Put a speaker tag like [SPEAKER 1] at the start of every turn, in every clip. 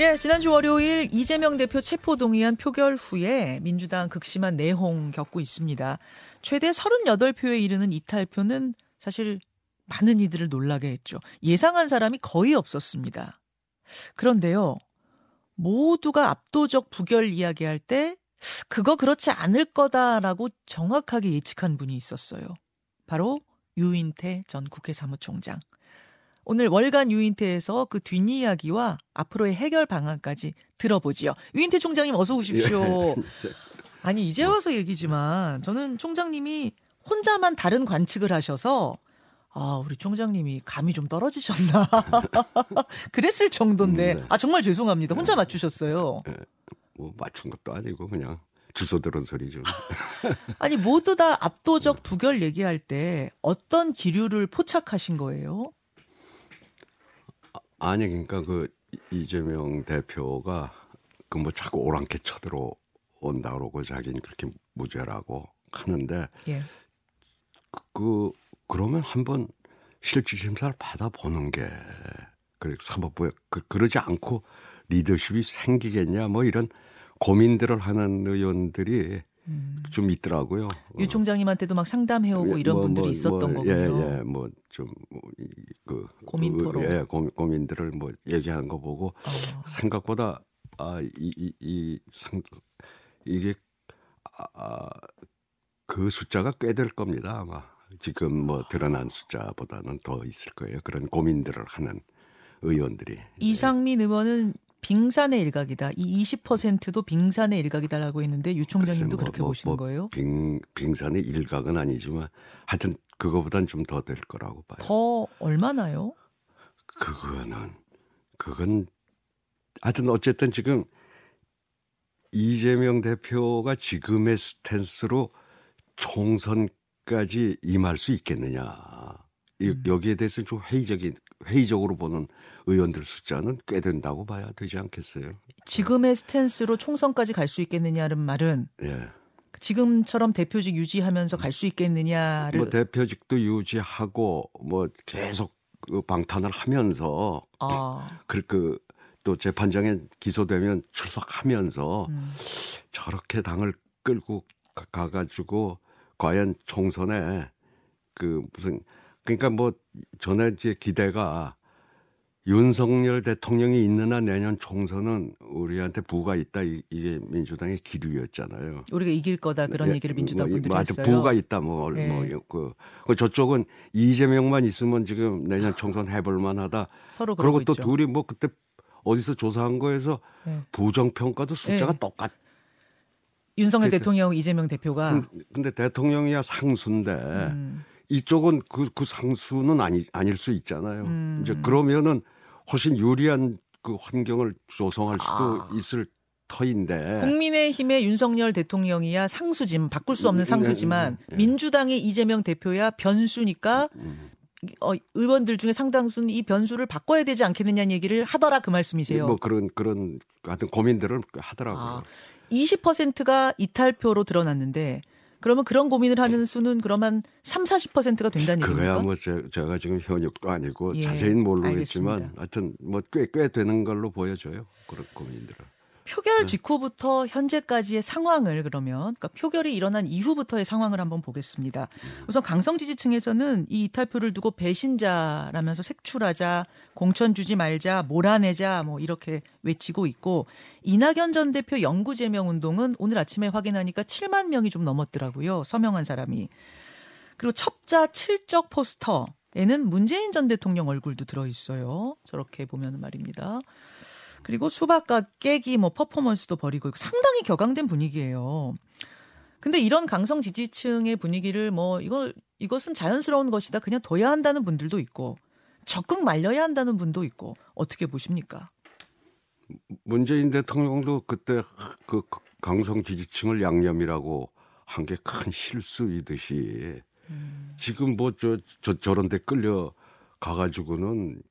[SPEAKER 1] 예, 지난주 월요일 이재명 대표 체포동의안 표결 후에 민주당 극심한 내홍 겪고 있습니다. 최대 38표에 이르는 이탈표는 사실 많은 이들을 놀라게 했죠. 예상한 사람이 거의 없었습니다. 그런데요, 모두가 압도적 부결 이야기할 때 그거 그렇지 않을 거다라고 정확하게 예측한 분이 있었어요. 바로 유인태 전 국회 사무총장. 오늘 월간 유인태에서 그 뒷이야기와 앞으로의 해결 방안까지 들어보지요. 유인태 총장님 어서 오십시오. 예. 아니 이제 와서 얘기지만 저는 총장님이 혼자만 다른 관측을 하셔서 아, 우리 총장님이 감이 좀 떨어지셨나? 그랬을 정도인데. 음, 네. 아, 정말 죄송합니다. 혼자 맞추셨어요. 네.
[SPEAKER 2] 뭐, 맞춘 것도 아니고, 그냥 주소 들은 소리죠.
[SPEAKER 1] 아니, 모두 다 압도적 부결 얘기할 때 어떤 기류를 포착하신 거예요?
[SPEAKER 2] 아니 그러니까 그 이재명 대표가 그 뭐 자꾸 오랑캐 쳐들어 온다 그러고 자기는 그렇게 무죄라고 하는데 예. 그 그러면 한번 실질 심사를 받아보는 게 그리고 사법부에 그, 그러지 않고 리더십이 생기겠냐 뭐 이런 고민들을 하는 의원들이 음. 좀 있더라고요.
[SPEAKER 1] 유 총장님한테도 막 상담해오고 예, 이런 뭐, 분들이 뭐, 있었던
[SPEAKER 2] 뭐,
[SPEAKER 1] 거군요.
[SPEAKER 2] 예, 예, 뭐좀 뭐, 그
[SPEAKER 1] 고민 토론,
[SPEAKER 2] 예, 고민, 고민 들을 뭐 얘기하는 거 보고 어. 생각보다 아이이이 상 이게 아, 아, 그 숫자가 꽤 될 겁니다 아마 지금 뭐 드러난 숫자보다는 더 있을 거예요. 그런 고민들을 하는 의원들이.
[SPEAKER 1] 이상민 의원은 빙산의 일각이다. 이 20%도 빙산의 일각이다라고 했는데 유 총장님도 뭐, 그렇게 뭐, 보시는 뭐 거예요?
[SPEAKER 2] 빙 빙산의 일각은 아니지만 하여튼 그거보단 좀 더 될 거라고 봐요.
[SPEAKER 1] 더 얼마나요?
[SPEAKER 2] 그거는 그건 하여튼 어쨌든 지금 이재명 대표가 지금의 스탠스로 총선까지 임할 수 있겠느냐. 음. 여기에 대해서 좀 회의적인 회의적으로 보는 의원들 숫자는 꽤 된다고 봐야 되지 않겠어요?
[SPEAKER 1] 지금의 스탠스로 총선까지 갈 수 있겠느냐는 말은 예. 지금처럼 대표직 유지하면서 갈 수 있겠느냐를
[SPEAKER 2] 뭐 대표직도 유지하고 뭐 계속 그 방탄을 하면서 아. 그, 또 재판장에 기소되면 출석하면서 음. 저렇게 당을 끌고 가가지고 과연 총선에 그 무슨 그러니까 뭐 전에 이제 기대가 윤석열 대통령이 있는 한 내년 총선은 우리한테 부가 있다 이게 민주당의 기류였잖아요.
[SPEAKER 1] 우리가 이길 거다 그런 예, 얘기를 민주당 뭐, 분들이
[SPEAKER 2] 뭐,
[SPEAKER 1] 했어요.
[SPEAKER 2] 부가 있다 뭐 네. 뭐그 그 저쪽은 이재명만 있으면 지금 내년 총선 해볼 만하다.
[SPEAKER 1] 서로
[SPEAKER 2] 그러고
[SPEAKER 1] 또
[SPEAKER 2] 있죠. 둘이 뭐 그때 어디서 조사한 거에서 네. 부정 평가도 숫자가 네. 똑같.
[SPEAKER 1] 윤석열 그, 대통령 이재명 대표가
[SPEAKER 2] 근데 대통령이야 상수인데 음. 이쪽은 그, 그 상수는 아니, 아닐 수 있잖아요. 음. 이제 그러면은 훨씬 유리한 그 환경을 조성할 수도 아. 있을 터인데.
[SPEAKER 1] 국민의힘의 윤석열 대통령이야 상수지만 바꿀 수 없는 음, 상수지만 네, 네, 네. 민주당의 이재명 대표야 변수니까 음. 어, 의원들 중에 상당수는 이 변수를 바꿔야 되지 않겠느냐는 얘기를 하더라 그 말씀이세요.
[SPEAKER 2] 뭐 그런 그런 하여튼 고민들을 하더라고요. 아,
[SPEAKER 1] 20%가 이탈표로 드러났는데 그러면 그런 고민을 하는 수는 그러면 3, 40%가 된다는 얘기입니까?
[SPEAKER 2] 그거야 뭐 제, 가 지금 현역도 아니고 예, 자세히는 모르겠지만 하여튼 뭐 꽤 꽤 되는 걸로 보여져요. 그런 고민들은.
[SPEAKER 1] 표결 네. 직후부터 현재까지의 상황을 그러면 그러니까 표결이 일어난 이후부터의 상황을 한번 보겠습니다. 우선 강성 지지층에서는 이 이탈표를 두고 배신자라면서 색출하자, 공천 주지 말자, 몰아내자 뭐 이렇게 외치고 있고 이낙연 전 대표 영구 제명 운동은 오늘 아침에 확인하니까 7만 명이 좀 넘었더라고요. 서명한 사람이. 그리고 첩자 칠적 포스터 에는 문재인 전 대통령 얼굴도 들어 있어요. 저렇게 보면 말입니다. 그리고 수박과 깨기 뭐 퍼포먼스도 벌이고 상당히 격앙된 분위기예요. 근데 이런 강성 지지층의 분위기를 뭐 이걸 이것은 자연스러운 것이다 그냥 둬야 한다는 분들도 있고 적극 말려야 한다는 분도 있고 어떻게 보십니까?
[SPEAKER 2] 문재인 대통령도 그때 그 강성 지지층을 양념이라고 한 게 큰 실수이듯이 음. 지금 뭐저 저 저런 데 끌려 가가지고는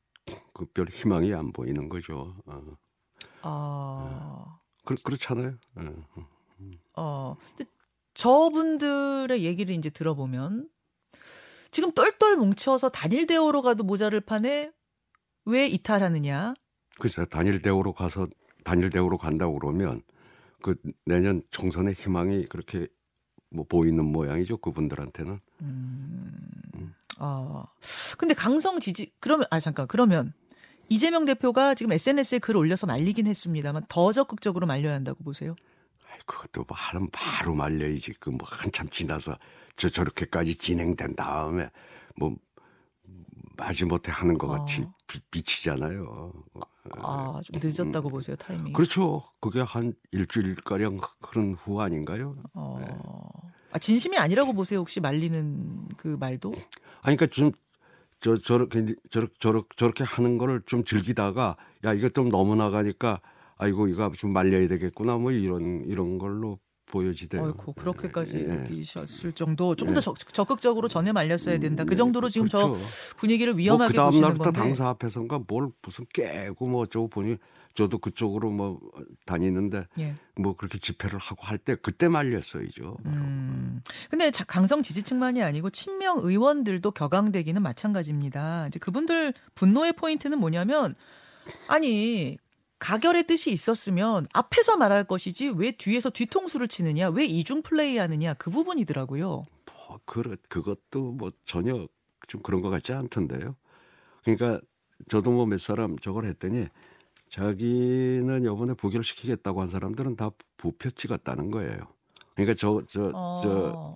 [SPEAKER 2] 그 별 희망이 안 보이는 거죠. 어. 아. 그, 그렇잖아요. 네.
[SPEAKER 1] 어. 근데 저분들의 얘기를 이제 들어보면 지금 똘똘 뭉쳐서 단일 대우로 가도 모자를 판에 왜 이탈하느냐?
[SPEAKER 2] 글쎄 단일 대우로 가서 단일 대우로 간다고 그러면 그 내년 총선의 희망이 그렇게 뭐 보이는 모양이죠 그분들한테는. 음.
[SPEAKER 1] 음. 아 근데 강성 지지 그러면 아 잠깐 그러면 이재명 대표가 지금 SNS에 글 올려서 말리긴 했습니다만 더 적극적으로 말려야 한다고 보세요?
[SPEAKER 2] 아이, 그것도 뭐 하면 바로 말려야지. 그 뭐 한참 지나서 저 저렇게까지 진행된 다음에 뭐 마지못해 하는 것 같이 어. 미치잖아요.
[SPEAKER 1] 아, 좀 늦었다고 음. 보세요, 타이밍.
[SPEAKER 2] 그렇죠. 그게 한 일주일가량 그런 후 아닌가요? 어. 네.
[SPEAKER 1] 아, 진심이 아니라고 보세요, 혹시 말리는 그 말도?
[SPEAKER 2] 아니, 그러니까 좀, 저, 저렇게, 저렇게, 저렇게, 저렇게 하는 거를 좀 즐기다가, 야, 이거 좀 너무 나가니까, 아이고, 이거 좀 말려야 되겠구나, 뭐 이런, 이런 걸로 보여지대요.
[SPEAKER 1] 어이구, 그렇게까지 네. 느끼셨을 정도 좀더 네. 적극적으로 전에 말렸어야 된다. 그 정도로 지금 그렇죠. 저 분위기를 위험하게
[SPEAKER 2] 뭐
[SPEAKER 1] 보시는
[SPEAKER 2] 건데. 당사 앞에서인가 뭘 무슨 깨고 뭐 어쩌고 보니 저도 그쪽으로 뭐 다니는데 예. 뭐 그렇게 집회를 하고 할 때 그때 말렸어야죠. 음.
[SPEAKER 1] 근데 강성 지지층만이 아니고 친명 의원들도 격앙되기는 마찬가지입니다. 이제 그분들 분노의 포인트는 뭐냐면 아니 가결의 뜻이 있었으면 앞에서 말할 것이지 왜 뒤에서 뒤통수를 치느냐, 왜 이중 플레이하느냐 그 부분이더라고요.
[SPEAKER 2] 뭐, 그 그것도 뭐 전혀 좀 그런 것 같지 않던데요. 그러니까 저도 뭐 몇 사람 저걸 했더니 자기는 이번에 부결 시키겠다고 한 사람들은 다 부표 찍었다는 거예요. 그러니까 저 저 저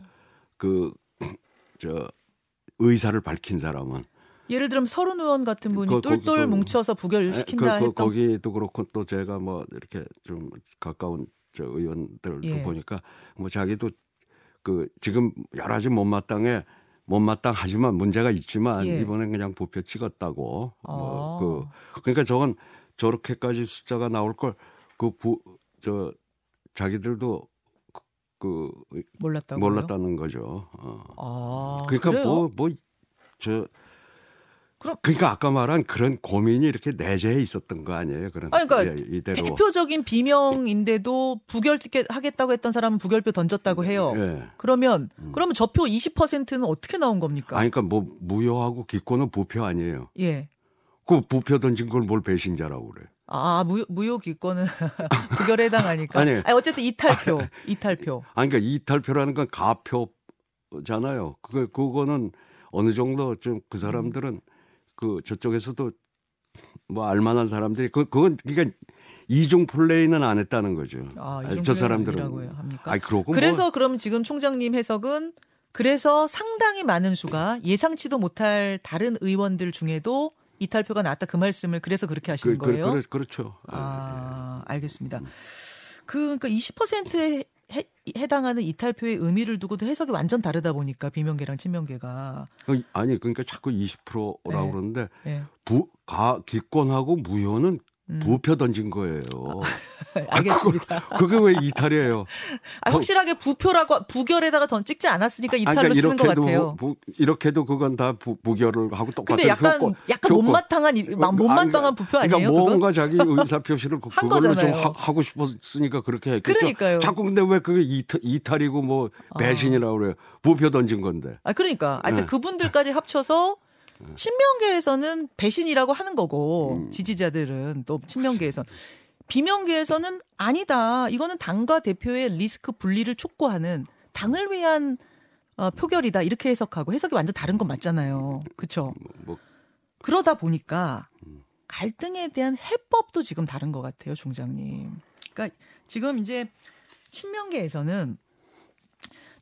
[SPEAKER 2] 그저 어. 저 의사를 밝힌 사람은
[SPEAKER 1] 예를 들면 서른 의원 같은 분이 그, 똘똘 거기도, 뭉쳐서 부결 시킨다 그, 그, 했던
[SPEAKER 2] 거기도 그렇고 또 제가 뭐 이렇게 좀 가까운 저 의원들도 예. 보니까 뭐 자기도 그 지금 여러 가지 못마땅해 못마땅 하지만 문제가 있지만 예. 이번엔 그냥 부표 찍었다고 아. 뭐 그 그러니까 저건 저렇게까지 숫자가 나올 걸 그 부 저 자기들도 그, 그 몰랐다고요? 몰랐다는 거죠. 어. 아, 그러니까 뭐 뭐 저 그럼 그러니까 아까 말한 그런 고민이 이렇게 내재해 있었던 거 아니에요? 그런
[SPEAKER 1] 아니, 그러니까 예, 이대로. 대표적인 비명인데도 부결 찍게 하겠다고 했던 사람은 부결표 던졌다고 해요. 예. 그러면 음. 그러면 저표 20%는 어떻게 나온 겁니까?
[SPEAKER 2] 아니 그러니까 뭐 무효하고 기권은 부표 아니에요. 예. 그 부표 던진 걸 뭘 배신자라고 그래?
[SPEAKER 1] 아 무효, 무효 기권은 부결에 해당하니까. 아니, 아니 어쨌든 이탈표, 이탈표.
[SPEAKER 2] 아니 그러니까 이탈표라는 건 가표잖아요. 그 그거는 어느 정도 좀 그 사람들은 음. 그 저쪽에서도 뭐 알만한 사람들이 그 그건 그러니까 이중 플레이는 안 했다는 거죠. 아, 이중 저 사람들은
[SPEAKER 1] 합니까? 아니, 그러고 그래서 뭐... 그럼 지금 총장님 해석은 그래서 상당히 많은 수가 예상치도 못할 다른 의원들 중에도 이탈표가 나왔다 그 말씀을 그래서 그렇게 하시는
[SPEAKER 2] 그,
[SPEAKER 1] 거예요?
[SPEAKER 2] 그, 그렇죠.
[SPEAKER 1] 아, 알겠습니다. 그 그러니까 20%의 해, 해당하는 이탈표의 의미를 두고도 해석이 완전 다르다 보니까 비명계랑 친명계가
[SPEAKER 2] 어, 아니 그러니까 자꾸 20%라고 네. 그러는데 네. 부가 기권하고 무효는 음. 부표 던진 거예요.
[SPEAKER 1] 아, 알겠습니다.
[SPEAKER 2] 아, 그게 왜 이탈이에요?
[SPEAKER 1] 아, 확실하게 부표라고 부결에다가 던 찍지 않았으니까 이탈로 그러니까 쓰는 것 같아요.
[SPEAKER 2] 부, 이렇게도 그건 다 부, 부결을 하고 똑같은
[SPEAKER 1] 근데 약간 효과, 약간 효과. 못마땅한 못마땅한 부표 아니에요?
[SPEAKER 2] 그러니까 뭔가 자기 의사 표시를 그, 그걸로 좀 하, 고 싶었으니까 그렇게 했겠죠.
[SPEAKER 1] 그러니까요.
[SPEAKER 2] 자꾸 근데 왜 그게 이탈, 이탈이고 뭐 아. 배신이라고 그래요? 부표 던진 건데.
[SPEAKER 1] 아 그러니까. 아, 네. 그분들까지 합쳐서 친명계에서는 배신이라고 하는 거고 음. 지지자들은 또 친명계에선 비명계에서는 아니다. 이거는 당과 대표의 리스크 분리를 촉구하는 당을 위한 어, 표결이다. 이렇게 해석하고 해석이 완전 다른 건 맞잖아요. 그렇죠? 뭐, 그러다 보니까 갈등에 대한 해법도 지금 다른 것 같아요, 총장님. 그러니까 지금 이제 친명계에서는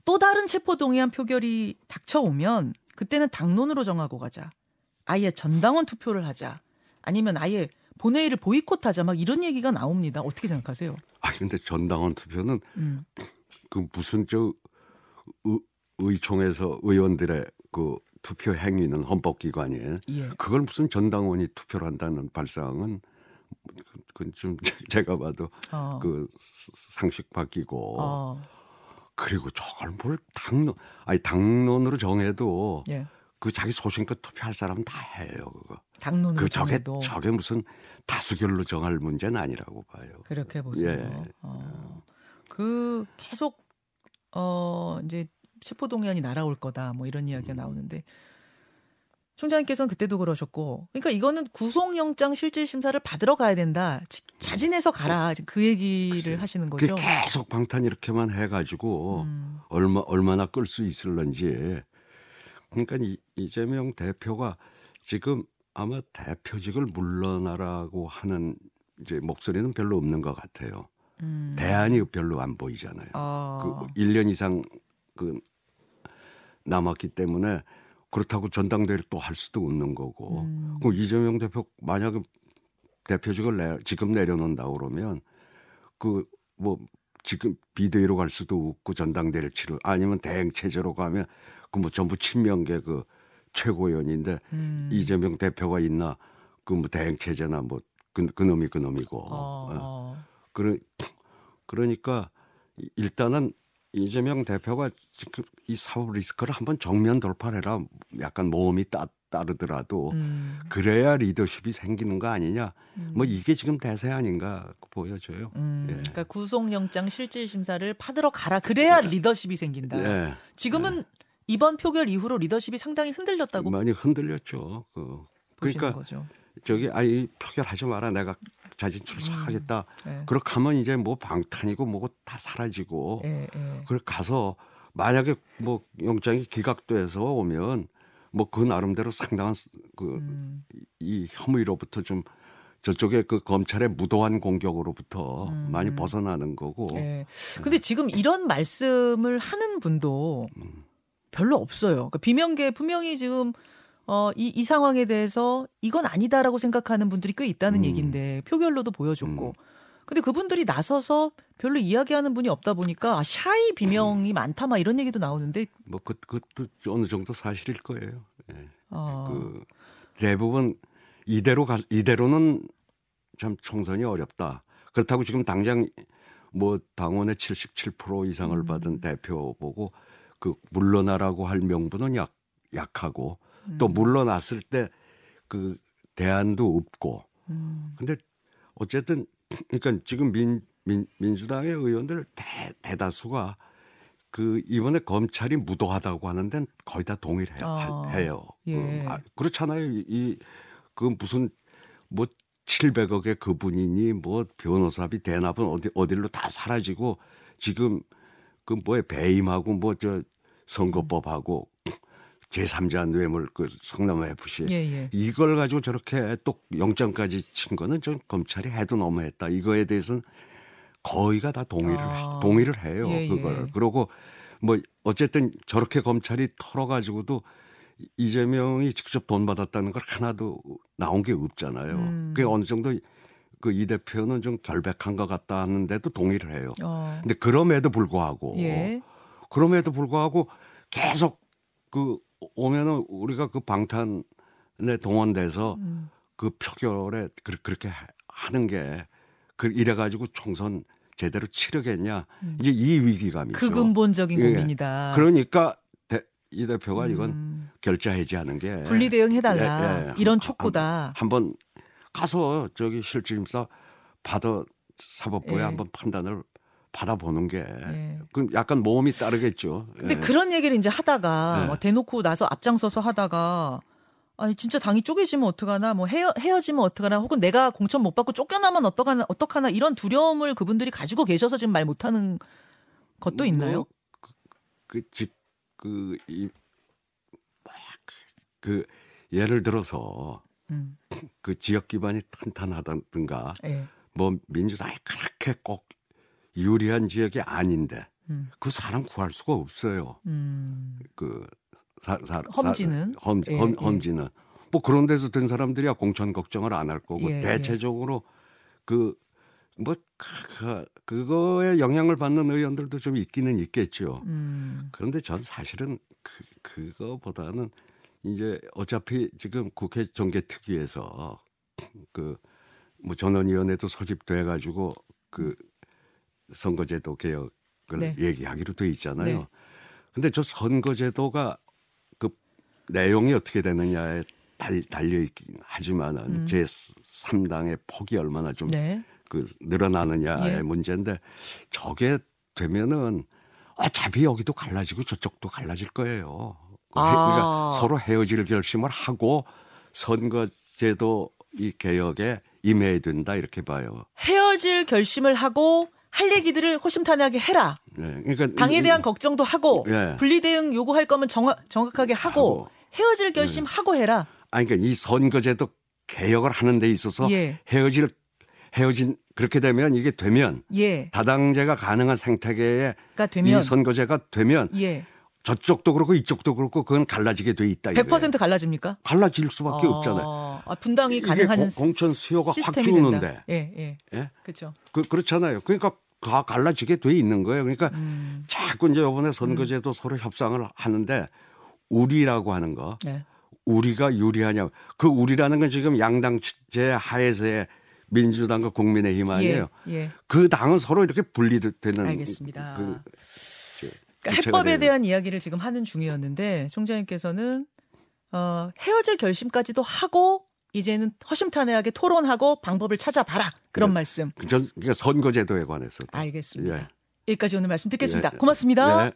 [SPEAKER 1] 또 다른 체포 동의안 표결이 닥쳐오면 그때는 당론으로 정하고 가자. 아예 전당원 투표를 하자. 아니면 아예 본회의를 보이콧하자. 막 이런 얘기가 나옵니다. 어떻게 생각하세요?
[SPEAKER 2] 아 근데 전당원 투표는 음. 그 무슨 저 의, 의총에서 의원들의 그 투표 행위는 헌법기관이에요. 예. 그걸 무슨 전당원이 투표를 한다는 발상은 그건 좀 제가 봐도 어. 그 상식 바뀌고 어. 그리고 저걸 뭘 당론 아니 당론으로 정해도 예. 그 자기 소신껏 투표할 사람은 다 해요 그거.
[SPEAKER 1] 당론으로
[SPEAKER 2] 그 저게 정해도. 저게 무슨 다수결로 정할 문제는 아니라고 봐요.
[SPEAKER 1] 그렇게 보세요. 예. 어. 그 계속 어 이제 체포 동의안이 날아올 거다 뭐 이런 이야기가 음. 나오는데 총장님께서는 그때도 그러셨고, 그러니까 이거는 구속영장 실질 심사를 받으러 가야 된다. 자진해서 가라. 그 얘기를 글쎄, 하시는 거죠.
[SPEAKER 2] 계속 방탄 이렇게만 해가지고 음. 얼마 얼마나 끌 수 있을런지. 그러니까 이, 이재명 대표가 지금 아마 대표직을 물러나라고 하는 이제 목소리는 별로 없는 것 같아요. 음. 대안이 별로 안 보이잖아요. 어. 그 1년 이상 그 남았기 때문에 그렇다고 전당대회를 또 할 수도 없는 거고. 음. 그럼 이재명 대표 만약에 대표직을 내, 지금 내려놓는다 그러면 그 뭐 지금 비대위로 갈 수도 없고 전당대회를 치르 아니면 대행 체제로 가면 그 뭐 전부 친명계 그 최고위원인데 음. 이재명 대표가 있나 그 뭐 대행 체제나 뭐 그, 그놈이 그놈이고. 어. 어. 그러, 그러니까 일단은 이재명 대표가 지금 이 사법 리스크를 한번 정면 돌파를 해라. 약간 모험이 따, 따르더라도 음. 그래야 리더십이 생기는 거 아니냐. 음. 뭐 이게 지금 대세 아닌가 보여져요.
[SPEAKER 1] 음. 예. 그러니까 구속영장 실질 심사를 파들어 가라. 그래야 네. 리더십이 생긴다. 예. 지금은 예. 이번 표결 이후로 리더십이 상당히 흔들렸다고
[SPEAKER 2] 많이 흔들렸죠. 그 그러니까 거죠. 저기 아이 표결하지 마라. 내가 자진 출사하겠다. 음, 네. 그렇게 하면 이제 뭐 방탄이고 뭐고 다 사라지고. 네, 네. 그래 가서 만약에 뭐 영장이 기각돼서 오면 뭐 그 나름대로 상당한 그이 음. 혐의로부터 좀 저쪽에 그 검찰의 무도한 공격으로부터 음. 많이 벗어나는 거고. 네.
[SPEAKER 1] 근데 지금 이런 말씀을 하는 분도 음. 별로 없어요. 그러니까 비명계 분명히 지금 어, 이, 이 상황에 대해서 이건 아니다라고 생각하는 분들이 꽤 있다는 음. 얘기인데 표결로도 보여줬고. 음. 근데 그분들이 나서서 별로 이야기하는 분이 없다 보니까 아, 샤이 비명이 음. 많다 막 이런 얘기도 나오는데
[SPEAKER 2] 뭐 그, 그것도 어느 정도 사실일 거예요. 예. 어. 그 대부분 이대로 가, 이대로는 참 총선이 어렵다. 그렇다고 지금 당장 뭐 당원의 77% 이상을 음. 받은 대표 보고 그 물러나라고 할 명분은 약 약하고 또 음. 물러났을 때 그 대안도 없고. 음. 근데 어쨌든 그러니까 지금 민, 민 민주당의 의원들 대, 대다수가 그 이번에 검찰이 무도하다고 하는데 거의 다 동의를 해, 아, 해요. 예. 음, 아, 그렇잖아요. 이 그 무슨 뭐 700억의 그분이니 뭐 변호사비 대납은 어디 어디로 다 사라지고 지금 그 뭐에 배임하고 뭐 저 선거법하고 제3자 뇌물 그 성남 FC 예, 예. 이걸 가지고 저렇게 또 영장까지 친 거는 좀 검찰이 해도 너무했다. 이거에 대해서는 거의가 다 동의를 아. 동의를 해요. 예, 예. 그걸. 그러고 뭐 어쨌든 저렇게 검찰이 털어 가지고도 이재명이 직접 돈 받았다는 걸 하나도 나온 게 없잖아요. 음. 그게 어느 정도 그이 대표는 좀 결백한 것 같다 하는데도 동의를 해요. 어. 근데 그럼에도 불구하고 예. 그럼에도 불구하고 계속 그 오면은 우리가 그 방탄에 동원돼서 음. 그 표결에 그렇게 하는 게 그 이래 가지고 총선 제대로 치르겠냐 음. 이제 이 위기감이죠.
[SPEAKER 1] 그 근본적인 예. 고민이다.
[SPEAKER 2] 그러니까 대, 이 대표가 음. 이건 결자 해지하는 게
[SPEAKER 1] 분리 대응 해 달라 예, 예. 이런 촉구다.
[SPEAKER 2] 한번 가서 저기 실질임사 받아 사법부에 예. 한번 판단을 받아보는 게 예. 그럼 약간 모험이 따르겠죠.
[SPEAKER 1] 근데 예. 그런 얘기를 이제 하다가 예. 뭐 대놓고 나서 앞장서서 하다가 아니 진짜 당이 쪼개지면 어떡하나 뭐 헤어 헤어지면 어떡하나 혹은 내가 공천 못 받고 쫓겨나면 어떡하나 어떡하나 이런 두려움을 그분들이 가지고 계셔서 지금 말 못하는 것도 뭐 있나요?
[SPEAKER 2] 그즉그이 그, 그 예를 들어서 음. 그 지역 기반이 탄탄하다든가 예. 뭐 민주당이 그렇게 꼭 유리한 지역이 아닌데 음. 그 사람 구할 수가 없어요. 음. 그 사, 사,
[SPEAKER 1] 험지는
[SPEAKER 2] 사, 험, 예, 험, 예. 험지는 뭐 그런 데서 된 사람들이야 공천 걱정을 안 할 거고 예, 예. 대체적으로 그뭐 그, 그거에 영향을 받는 의원들도 좀 있기는 있겠죠. 음. 그런데 전 사실은 그 그거보다는 이제 어차피 지금 국회 정계 특위에서 그 뭐 전원위원회도 소집돼 가지고 그 선거제도 개혁을 네. 얘기하기로 돼 있잖아요. 네. 근데 저 선거제도가 그 내용이 어떻게 되느냐에 달, 달려 있긴 하지만은 음. 제 3당의 폭이 얼마나 좀그 네. 늘어나느냐의 예. 문제인데 저게 되면은 어차피 여기도 갈라지고 저쪽도 갈라질 거예요. 아. 그러니까 서로 헤어질 결심을 하고 선거제도 이 개혁에 임해야 된다 이렇게 봐요.
[SPEAKER 1] 헤어질 결심을 하고 할 얘기들을 호심탄회하게 해라. 네, 그러니까 당에 대한 이, 걱정도 하고 예. 분리 대응 요구할 거면 정확, 정확하게 하고, 하고 헤어질 결심 네. 하고 해라.
[SPEAKER 2] 아니 그러니까 이 선거제도 개혁을 하는 데 있어서 예. 헤어질 헤어진 그렇게 되면 이게 되면 예. 다당제가 가능한 생태계에 되면. 이 선거제가 되면 예. 저쪽도 그렇고 이쪽도 그렇고 그건 갈라지게 돼 있다.
[SPEAKER 1] 100% 갈라집니까?
[SPEAKER 2] 갈라질 수밖에 아, 없잖아요.
[SPEAKER 1] 아, 분당이 가능한
[SPEAKER 2] 공천 수요가 확 죽는데.
[SPEAKER 1] 예, 예. 예? 그렇죠.
[SPEAKER 2] 그, 그렇잖아요. 그러니까 다 갈라지게 돼 있는 거예요. 그러니까 음. 자꾸 이제 이번에 선거제도 음. 서로 협상을 하는데 우리라고 하는 거. 네. 우리가 유리하냐. 그 우리라는 건 지금 양당제 하에서의 민주당과 국민의힘 아니에요. 예, 예. 그 당은 서로 이렇게 분리되는
[SPEAKER 1] 알겠습니다. 그, 그러니까 해법에 대한 이야기를 지금 하는 중이었는데 총장님께서는 어, 헤어질 결심까지도 하고 이제는 허심탄회하게 토론하고 방법을 찾아봐라 그런 네. 말씀.
[SPEAKER 2] 전 그러니까 선거제도에 관해서.
[SPEAKER 1] 알겠습니다. 예. 여기까지 오늘 말씀 듣겠습니다. 예. 고맙습니다. 예.